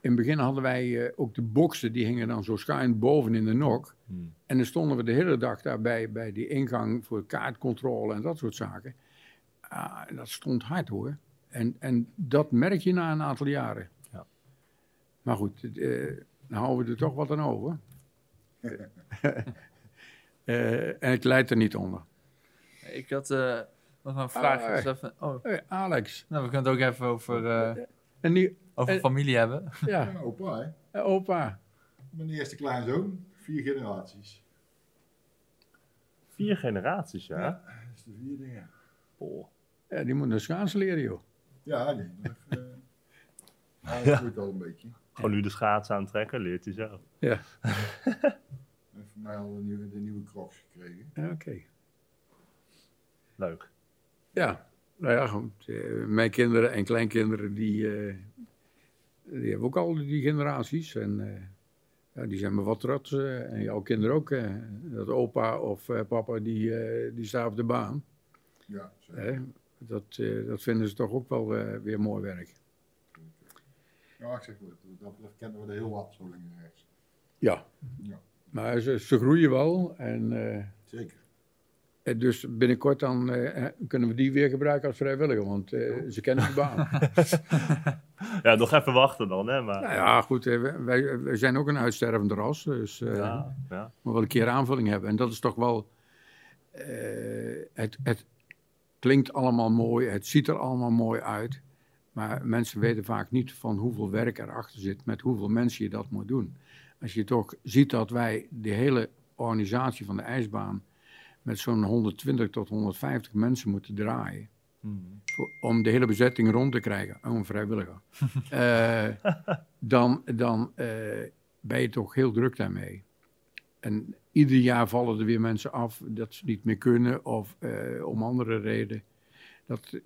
in het begin hadden wij eh, ook de boksen, die hingen dan zo schuin boven in de nok.
Hmm.
En dan stonden we de hele dag daarbij bij die ingang voor kaartcontrole en dat soort zaken. Ah, en dat stond hard hoor. En, en dat merk je na een aantal jaren.
Ja.
Maar goed, eh, dan houden we er toch wat aan over. [laughs] Eh, en het leidt er niet onder.
Ik had eh, nog een vraag.
Ah,
dus even, oh,
Hey, Alex,
nou, we kunnen het ook even over, eh,
en die,
over familie hebben.
ja,
Ja, opa, hè?
eh, opa.
Mijn eerste kleinzoon, vier generaties.
Vier generaties, ja.
Ja, dat is de vierde, ja.
Oh.
Ja, die moet naar schaatsen leren, joh.
Ja, nee. nog even, [laughs] eh, Hij al een beetje.
Gewoon nu de schaats aantrekken, leert hij zo.
Ja,
En voor mij al de nieuwe, de nieuwe crocs gekregen.
ja, oké.
Leuk.
Ja, nou ja, goed. eh, mijn kinderen en kleinkinderen, die, eh, die hebben ook al die generaties. En eh, ja, die zijn me wat trots. en jouw kinderen ook. dat opa of papa, die, die staat op de baan.
Ja, zeker.
Dat, dat vinden ze toch ook wel weer mooi werk.
Ja, ik zeg wel, dat betreft kennen we er heel wat zo links rechts.
Ja,
Ja,
maar ze, ze groeien wel. En
zeker.
Eh, dus binnenkort dan eh, kunnen we die weer gebruiken als vrijwilliger. Want eh, ze kennen de baan. [laughs]
Ja, nog even wachten dan, hè. Maar,
nou ja, goed. eh, wij- wij, zijn ook een uitstervende ras. Dus eh
ja, ja.
we wel een keer aanvulling hebben. En dat is toch wel... eh, het, het klinkt allemaal mooi. Het ziet er allemaal mooi uit. Maar mensen weten vaak niet van hoeveel werk erachter zit. Met hoeveel mensen je dat moet doen. Als je toch ziet dat wij de hele organisatie van de ijsbaan... met zo'n 120 tot 150 mensen moeten draaien.
Hmm.
voor- om de hele bezetting rond te krijgen, oh, een vrijwilliger, [laughs] Eh, dan, dan eh, ben je toch heel druk daarmee. En ieder jaar vallen er weer mensen af dat ze niet meer kunnen of eh, om andere redenen. Dat,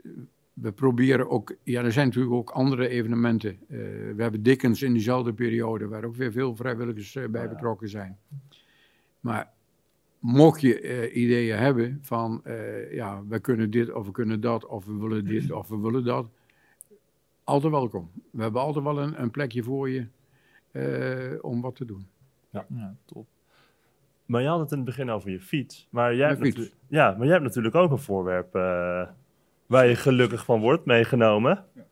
we proberen ook, ja, er zijn natuurlijk ook andere evenementen. We hebben Dickens in diezelfde periode, waar ook weer veel vrijwilligers bij
ja.
betrokken zijn. Maar mocht je eh, ideeën hebben van, eh, ja, we kunnen dit of we kunnen dat, of we willen [clears throat] dit of we willen dat, altijd welkom. We hebben altijd wel een, een plekje voor je eh, om wat te doen.
Ja, top.
Maar je had het in het begin over je fiets. Maar jij,
Mijn
hebt,
fiets.
natu- ja, maar jij hebt natuurlijk ook een voorwerp eh, waar je gelukkig van wordt meegenomen.
Dat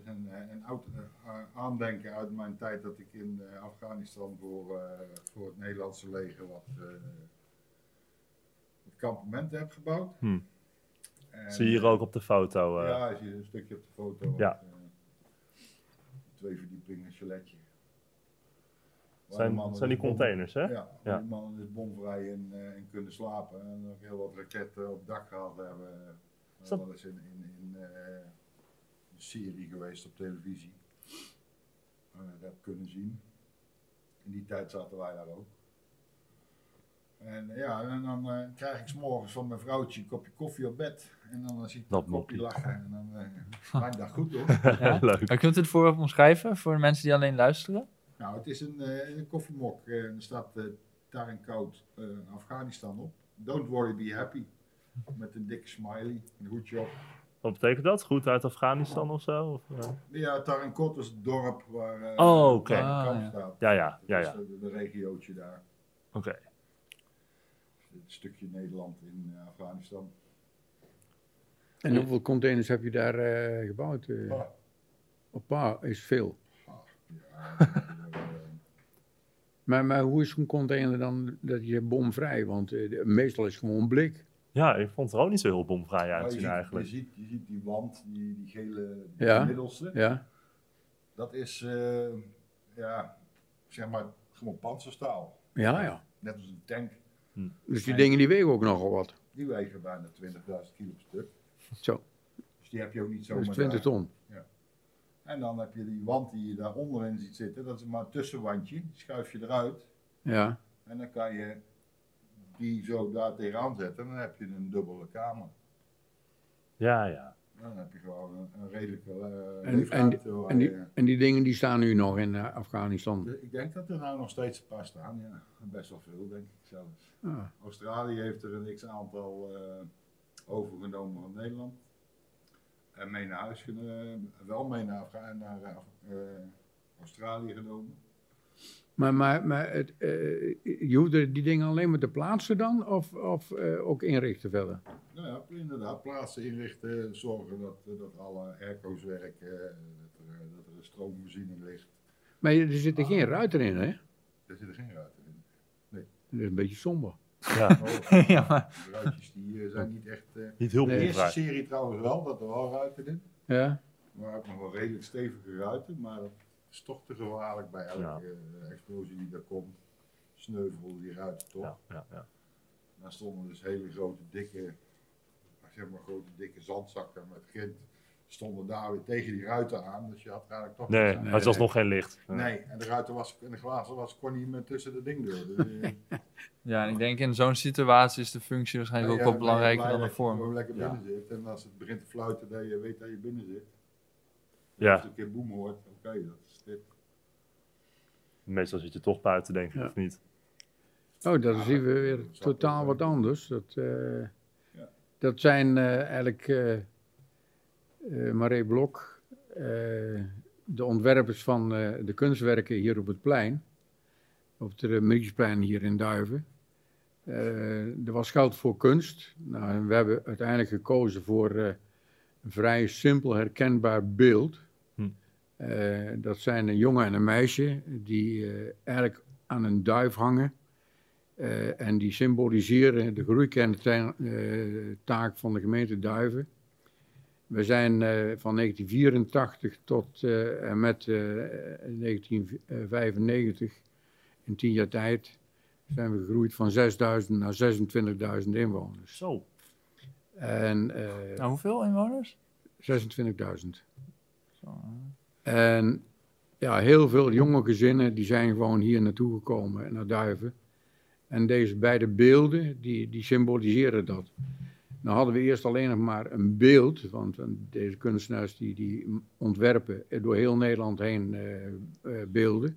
is een, eh, een oud eh, aandenken uit mijn tijd dat ik in eh, Afghanistan voor, eh, voor het Nederlandse leger wat, eh kampementen heb gebouwd.
Hm.
En,
Zie je hier ook op de foto. eh.
Ja, zie je een stukje op de foto.
Ja.
twee verdiepingen chaletje. De
zijn, zijn die
dus
containers, hè?
Ja,
Ja.
die mannen dus bomvrij in, eh, in kunnen slapen. En ook heel wat raketten op dak gehad hebben.
Is dat-
Dat is in, in, in serie geweest op televisie. Je dat heb kunnen zien. In die tijd zaten wij daar ook. En ja, en dan eh, krijg ik 's morgens van mijn vrouwtje een kopje koffie op bed. En dan eh, zie ik
Dat
een kopje lachen. En dan eh [laughs] mijn dag goed hoor.
Ja? [laughs]
Leuk.
Maar kunt u het voorwerp omschrijven voor de mensen die alleen luisteren?
Nou, het is een, eh, een koffiemok. eh, er staat eh daar en koud eh, Afghanistan op. Don't worry, be happy. Met een dikke smiley, een hoedje op.
Wat betekent dat? Goed uit Afghanistan of zo? Of, eh?
Ja, Tarankot is het dorp waar eh
Oh,
Ah,
kamp
ja.
staat.
Ja, ja, ja,
Dat
ja.
is de, de regiootje daar.
Oké.
Het stukje Nederland in eh, Afghanistan.
En hoeveel containers heb je daar eh, gebouwd? eh?
Ah,
Op paar is veel.
ja, [laughs]
Maar, maar hoe is zo'n container dan dat je bomvrij? Want eh, de- meestal is het gewoon blik.
Ja, ik vond het er ook niet zo heel bomvrij uitzien
je,
eigenlijk.
ziet, je ziet die wand, die, die gele die
Ja.
middelste.
Ja,
Dat is, eh, ja, zeg maar, gewoon panzerstaal.
ja, ja.
Net als een tank.
Dus die dingen die wegen ook nogal wat.
Die wegen bijna 20.000 kilo per stuk.
Zo,
Dus die heb je ook niet
dat
zomaar
is 20
daar.
ton.
En dan heb je die wand die je daar onderin ziet zitten. Dat is maar een tussenwandje. Die schuif je eruit.
Ja,
En dan kan je die zo daar tegenaan zetten. En dan heb je een dubbele kamer.
Ja, ja.
Dan heb je gewoon een, een redelijke uh,
En- en die,
je-
en die dingen die staan nu nog in eh, Afghanistan.
De- ik denk dat er nou nog steeds een paar staan. Ja. Best wel veel, denk ik zelfs.
Ah,
Australië heeft er een x-aantal eh, overgenomen van Nederland. En mee naar huis genomen, wel mee naar, Afga- naar eh, eh, Australië genomen.
Maar, maar, maar het, eh, je hoeft er die dingen alleen maar te plaatsen dan? Of, of eh, ook inrichten verder?
Nou ja, inderdaad, plaatsen inrichten, zorgen dat, dat alle airco's werken, eh, dat er, dat er een stroomvoorziening ligt.
Maar er zitten geen ruiten in, hè?
Er zitten geen ruiten in.
Dat is een beetje somber.
ja.
Oh, [laughs]
Ja, maar-
De ruitjes die zijn niet echt... eh,
Niet heel
Nee.
de eerste serie trouwens wel, dat er wel ruiten in.
Ja?
Maar ook nog wel redelijk stevige ruiten, maar dat is toch te gevaarlijk bij elke
Ja.
eh, explosie die er komt. Sneuvelden die ruiten toch.
Ja, ja, ja.
Daar stonden dus hele grote, dikke, zeg maar grote, dikke zandzakken met grind. Stonden daar weer tegen die ruiten aan, dus je had eigenlijk toch...
Nee,
Nee,
het was
nee.
nog geen licht.
Nee, en de ruiten was, en de glazen was, kon niet meer tussen de ding door. Dus, eh, [laughs]
Ja, en ik denk in zo'n situatie is de functie waarschijnlijk ook wel
je
belangrijker dan de
dat je
vorm.
gewoon lekker
Ja.
binnen zit. En als het begint te fluiten, dat je weet dat je binnen zit.
Ja.
Als je een keer boem hoort, oké, dat is dit.
Meestal zit je toch buiten, denk ik,
Ja.
of niet?
Oh, dat is
Ja,
hier weer totaal wat anders. Dat, eh,
Ja.
dat zijn eh, eigenlijk eh eh, Marie Blok, eh, de ontwerpers van eh, de kunstwerken hier op het plein. Op het Remediesplein hier in Duiven. Eh, er was geld voor kunst. Nou, we hebben uiteindelijk gekozen voor eh, een vrij simpel herkenbaar beeld. Eh, dat zijn een jongen en een meisje die eh, eigenlijk aan een duif hangen. Eh, en die symboliseren de groeikerntaak van de gemeente Duiven. We zijn van 1984 tot en met eh, 1995, in tien jaar tijd, zijn we gegroeid van 6.000 naar 26.000 inwoners.
Zo.
En
Nou, hoeveel inwoners?
26.000. En ja, heel veel jonge gezinnen die zijn gewoon hier naartoe gekomen, naar Duiven. En deze beide beelden, die, die symboliseren dat. Nou hadden we eerst alleen nog maar een beeld, want deze kunstenaars die, die ontwerpen door heel Nederland heen eh, eh, beelden.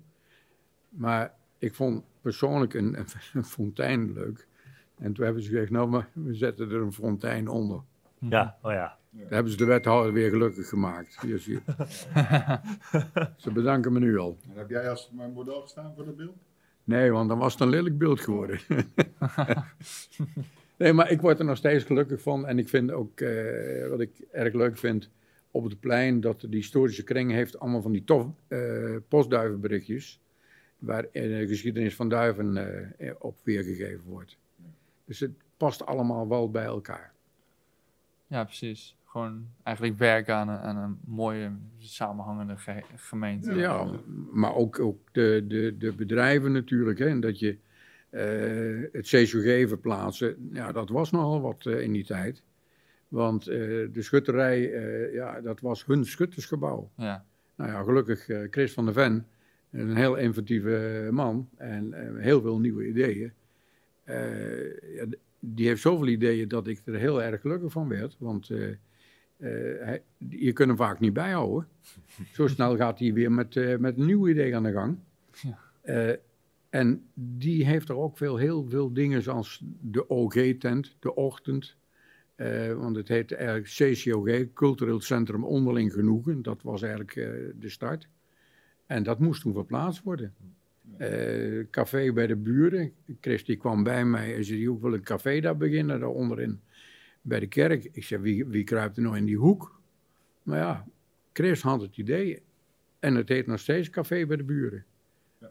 Maar ik vond persoonlijk een, een fontein leuk. En toen hebben ze gezegd, nou maar we zetten er een fontein onder.
Ja, oh ja.
Daar hebben ze de wethouder weer gelukkig gemaakt. Hier zie je. [laughs] ze bedanken me nu al.
En heb jij als mijn model gestaan voor dat beeld?
Nee, want dan was het een lelijk beeld geworden. [laughs] nee, maar ik word er nog steeds gelukkig van. En ik vind ook, eh, wat ik erg leuk vind, op het plein, dat de historische kring heeft allemaal van die tof eh, postduivenberichtjes. Waar de geschiedenis van duiven eh, op weergegeven wordt. Dus het past allemaal wel bij elkaar.
Ja, precies. Gewoon eigenlijk werken aan een, aan een mooie samenhangende ge- gemeente.
Ja, maar ook, ook de, de, de bedrijven natuurlijk. Hè, en dat je eh, het CSOG verplaatsen, ja, dat was nogal wat eh, in die tijd. Want eh, de schutterij, eh, ja, dat was hun schuttersgebouw.
Ja.
Nou ja, gelukkig eh, Chris van der Ven, een heel inventieve man en heel veel nieuwe ideeën. Eh, ja, die heeft zoveel ideeën dat ik er heel erg gelukkig van werd. Want hij, je kunt hem vaak niet bijhouden. [laughs] Zo snel gaat hij weer met, eh, met een nieuw idee aan de gang.
Ja.
Eh, en die heeft er ook veel, heel veel dingen zoals de OG-tent, de ochtend. Eh, want het heet eigenlijk CCOG, Cultureel Centrum Onderling Genoegen. Dat was eigenlijk eh, de start. En dat moest toen verplaatst worden. Eh, café bij de buren. Chris die kwam bij mij en zei, ik wil een café daar beginnen, daar onderin. Bij de kerk. Ik zei, wie, wie kruipt er nou in die hoek? Maar ja, Chris had het idee. En het heet nog steeds Café bij de buren.
Ja.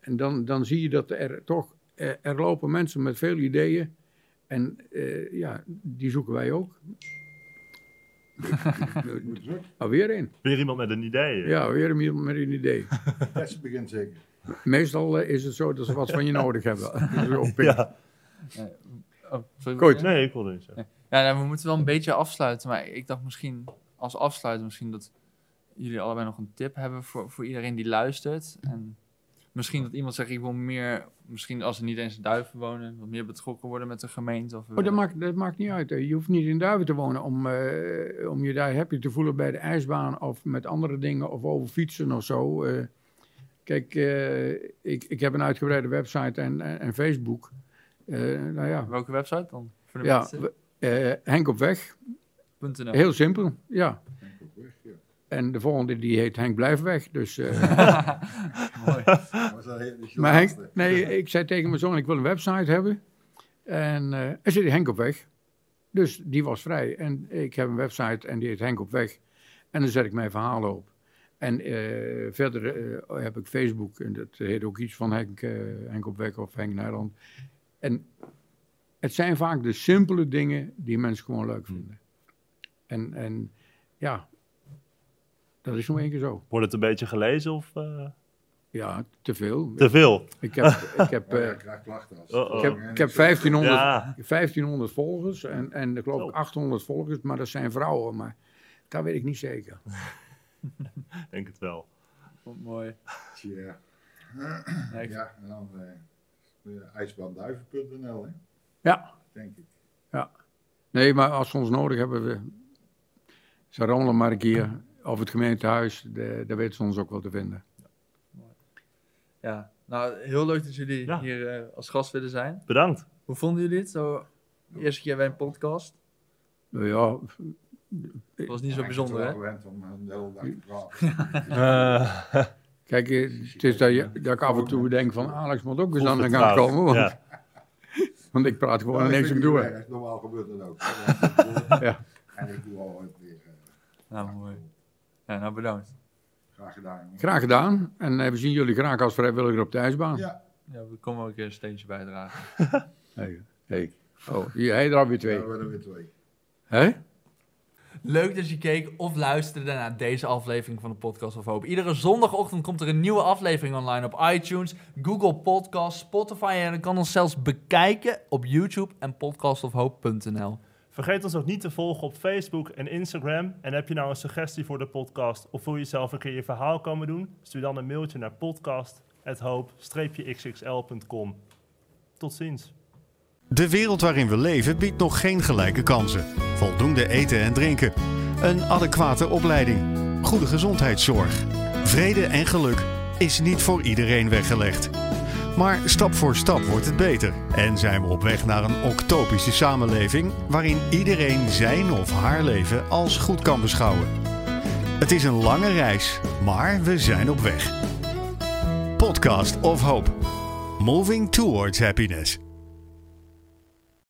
En dan, dan zie je dat er toch, er, er lopen mensen met veel ideeën. En eh, ja, die zoeken wij ook. [laughs]
Druk.
Alweer in.
Weer iemand met een idee.
Ja, weer iemand met een idee. [laughs]
Test begint zeker.
Meestal eh, is het zo dat ze wat van je [laughs] nodig hebben. Dat is ook
Ja.
Oh.
Nee, ik wilde niet zeggen.
Ja, nou, we moeten wel een beetje afsluiten. Maar ik dacht misschien als afsluiten misschien dat jullie allebei nog een tip hebben voor, voor iedereen die luistert. En misschien dat iemand zegt, ik wil meer, misschien als er niet eens duiven wonen, wat meer betrokken worden met de gemeente. Of
Oh, dat, maakt, dat maakt niet uit. hè. Je hoeft niet in Duiven te wonen om, eh, om je daar happy te voelen bij de ijsbaan of met andere dingen of over fietsen of zo. Eh, kijk, eh, ik, ik heb een uitgebreide website en, en, en Facebook. Eh, nou ja,
Welke website dan? Voor de
ja eh, Henk op weg.
.nl.
Heel simpel, ja. En de volgende die heet Henk blijf weg. Dus, eh, [laughs]
Mooi.
Maar Henk, nee, ik zei tegen mijn zoon, ik wil een website hebben. En eh er zit Henk op weg. Dus die was vrij. En ik heb een website en die heet Henk op weg. En dan zet ik mijn verhalen op. En eh, verder heb ik Facebook. En dat heet ook iets van Henk, eh, Henk op weg of Henk Nederland. En het zijn vaak de simpele dingen die mensen gewoon leuk vinden. En, en ja, dat is nog één keer zo.
Wordt het een beetje gelezen of eh,
Ja, te veel.
te veel?
Ik heb, ik heb, [laughs]
ja,
eh,
ik krijg klachten als.
Uh-oh.
ik heb, ik heb 1500,
Ja.
1500 volgers en, en ik geloof
Zo.
ik 800 volgers, maar dat zijn vrouwen. Maar dat weet ik niet zeker. [laughs]
Denk het wel.
Mooi.
Ja.
Ja,
en dan eh, ijsbaanduiven.nl, hè,
Ja,
denk ik.
nee, maar als ze ons nodig hebben, we, ze rommelen maar een keer. Of het gemeentehuis, de, daar weten ze ons ook wel te vinden.
Ja, nou heel leuk dat jullie
Ja.
hier eh, als gast willen zijn.
Bedankt.
Hoe vonden jullie het? Zo, de eerste keer bij een podcast.
Nou ja,
Het was niet zo
Ja,
bijzonder,
Ik
hè?
ben gewend om eh, de hele dag te [laughs] praten. [laughs]
Kijk, eh, het is dat, je, dat ik af en toe denk van Alex moet ook eens aan de gang komen. Want,
Ja. [laughs]
want ik praat gewoon niks
ik
om door.
Normaal gebeurt dat ook. [laughs]
Ja.
En ik doe altijd weer. eh,
Nou, mooi. Ja, nou bedankt.
graag gedaan. jongen.
Graag gedaan. En eh, we zien jullie graag als vrijwilliger op de ijsbaan.
Ja,
Ja, we komen ook een steentje bijdragen. [laughs]
Hey, hey. Oh, hier, hij er alweer
we
twee.
hebben er weer twee.
Hè?
Leuk dat je keek of luisterde naar deze aflevering van de Podcast of Hoop. Iedere zondagochtend komt er een nieuwe aflevering online op iTunes, Google Podcasts, Spotify en je kan ons zelfs bekijken op YouTube en podcastofhoop.nl.
Vergeet ons ook niet te volgen op Facebook en Instagram. En heb je nou een suggestie voor de podcast of wil je zelf een keer je verhaal komen doen? Stuur dan een mailtje naar podcast.hoop-xxl.com. Tot ziens.
De wereld waarin we leven biedt nog geen gelijke kansen. Voldoende eten en drinken. Een adequate opleiding. Goede gezondheidszorg. Vrede en geluk is niet voor iedereen weggelegd. Maar stap voor stap wordt het beter en zijn we op weg naar een octopische samenleving waarin iedereen zijn of haar leven als goed kan beschouwen. Het is een lange reis, maar we zijn op weg. Podcast of Hope. Moving towards happiness.